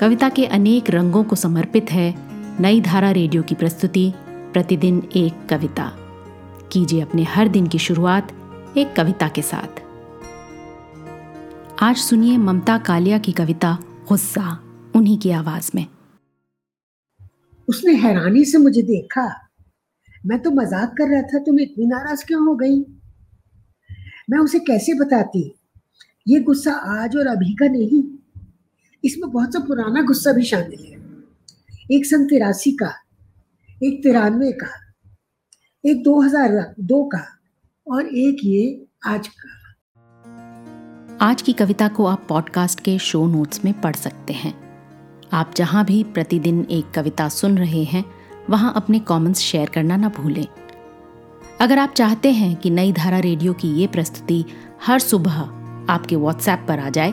कविता के अनेक रंगों को समर्पित है नई धारा रेडियो की प्रस्तुति, प्रतिदिन एक कविता। कीजिए अपने हर दिन की शुरुआत एक कविता के साथ। आज सुनिए ममता कालिया की कविता, गुस्सा, उन्हीं की आवाज़ में। उसने हैरानी से मुझे देखा। मैं तो मज़ाक कर रहा था तुम इतनी नाराज़ क्यों हो गई? मैं उसे कैसे बताती? ये गुस्सा आज और अभी का नहीं। इसमें बहुत सा पुराना गुस्सा भी शामिल है। एक सन तिरासी का, एक तिरानवे का, एक दो हज़ार दो का, और एक ये आज का। आज की कविता को आप पॉडकास्ट के शो नोट्स में पढ़ सकते हैं। आप जहाँ भी प्रतिदिन एक कविता सुन रहे हैं, वहाँ अपने कमेंट्स शेयर करना ना भूलें। अगर आप चाहते हैं कि नई धारा रेडियो की ये प्रस्तुति हर सुबह आपके व्हाट्सएप पर आ जाए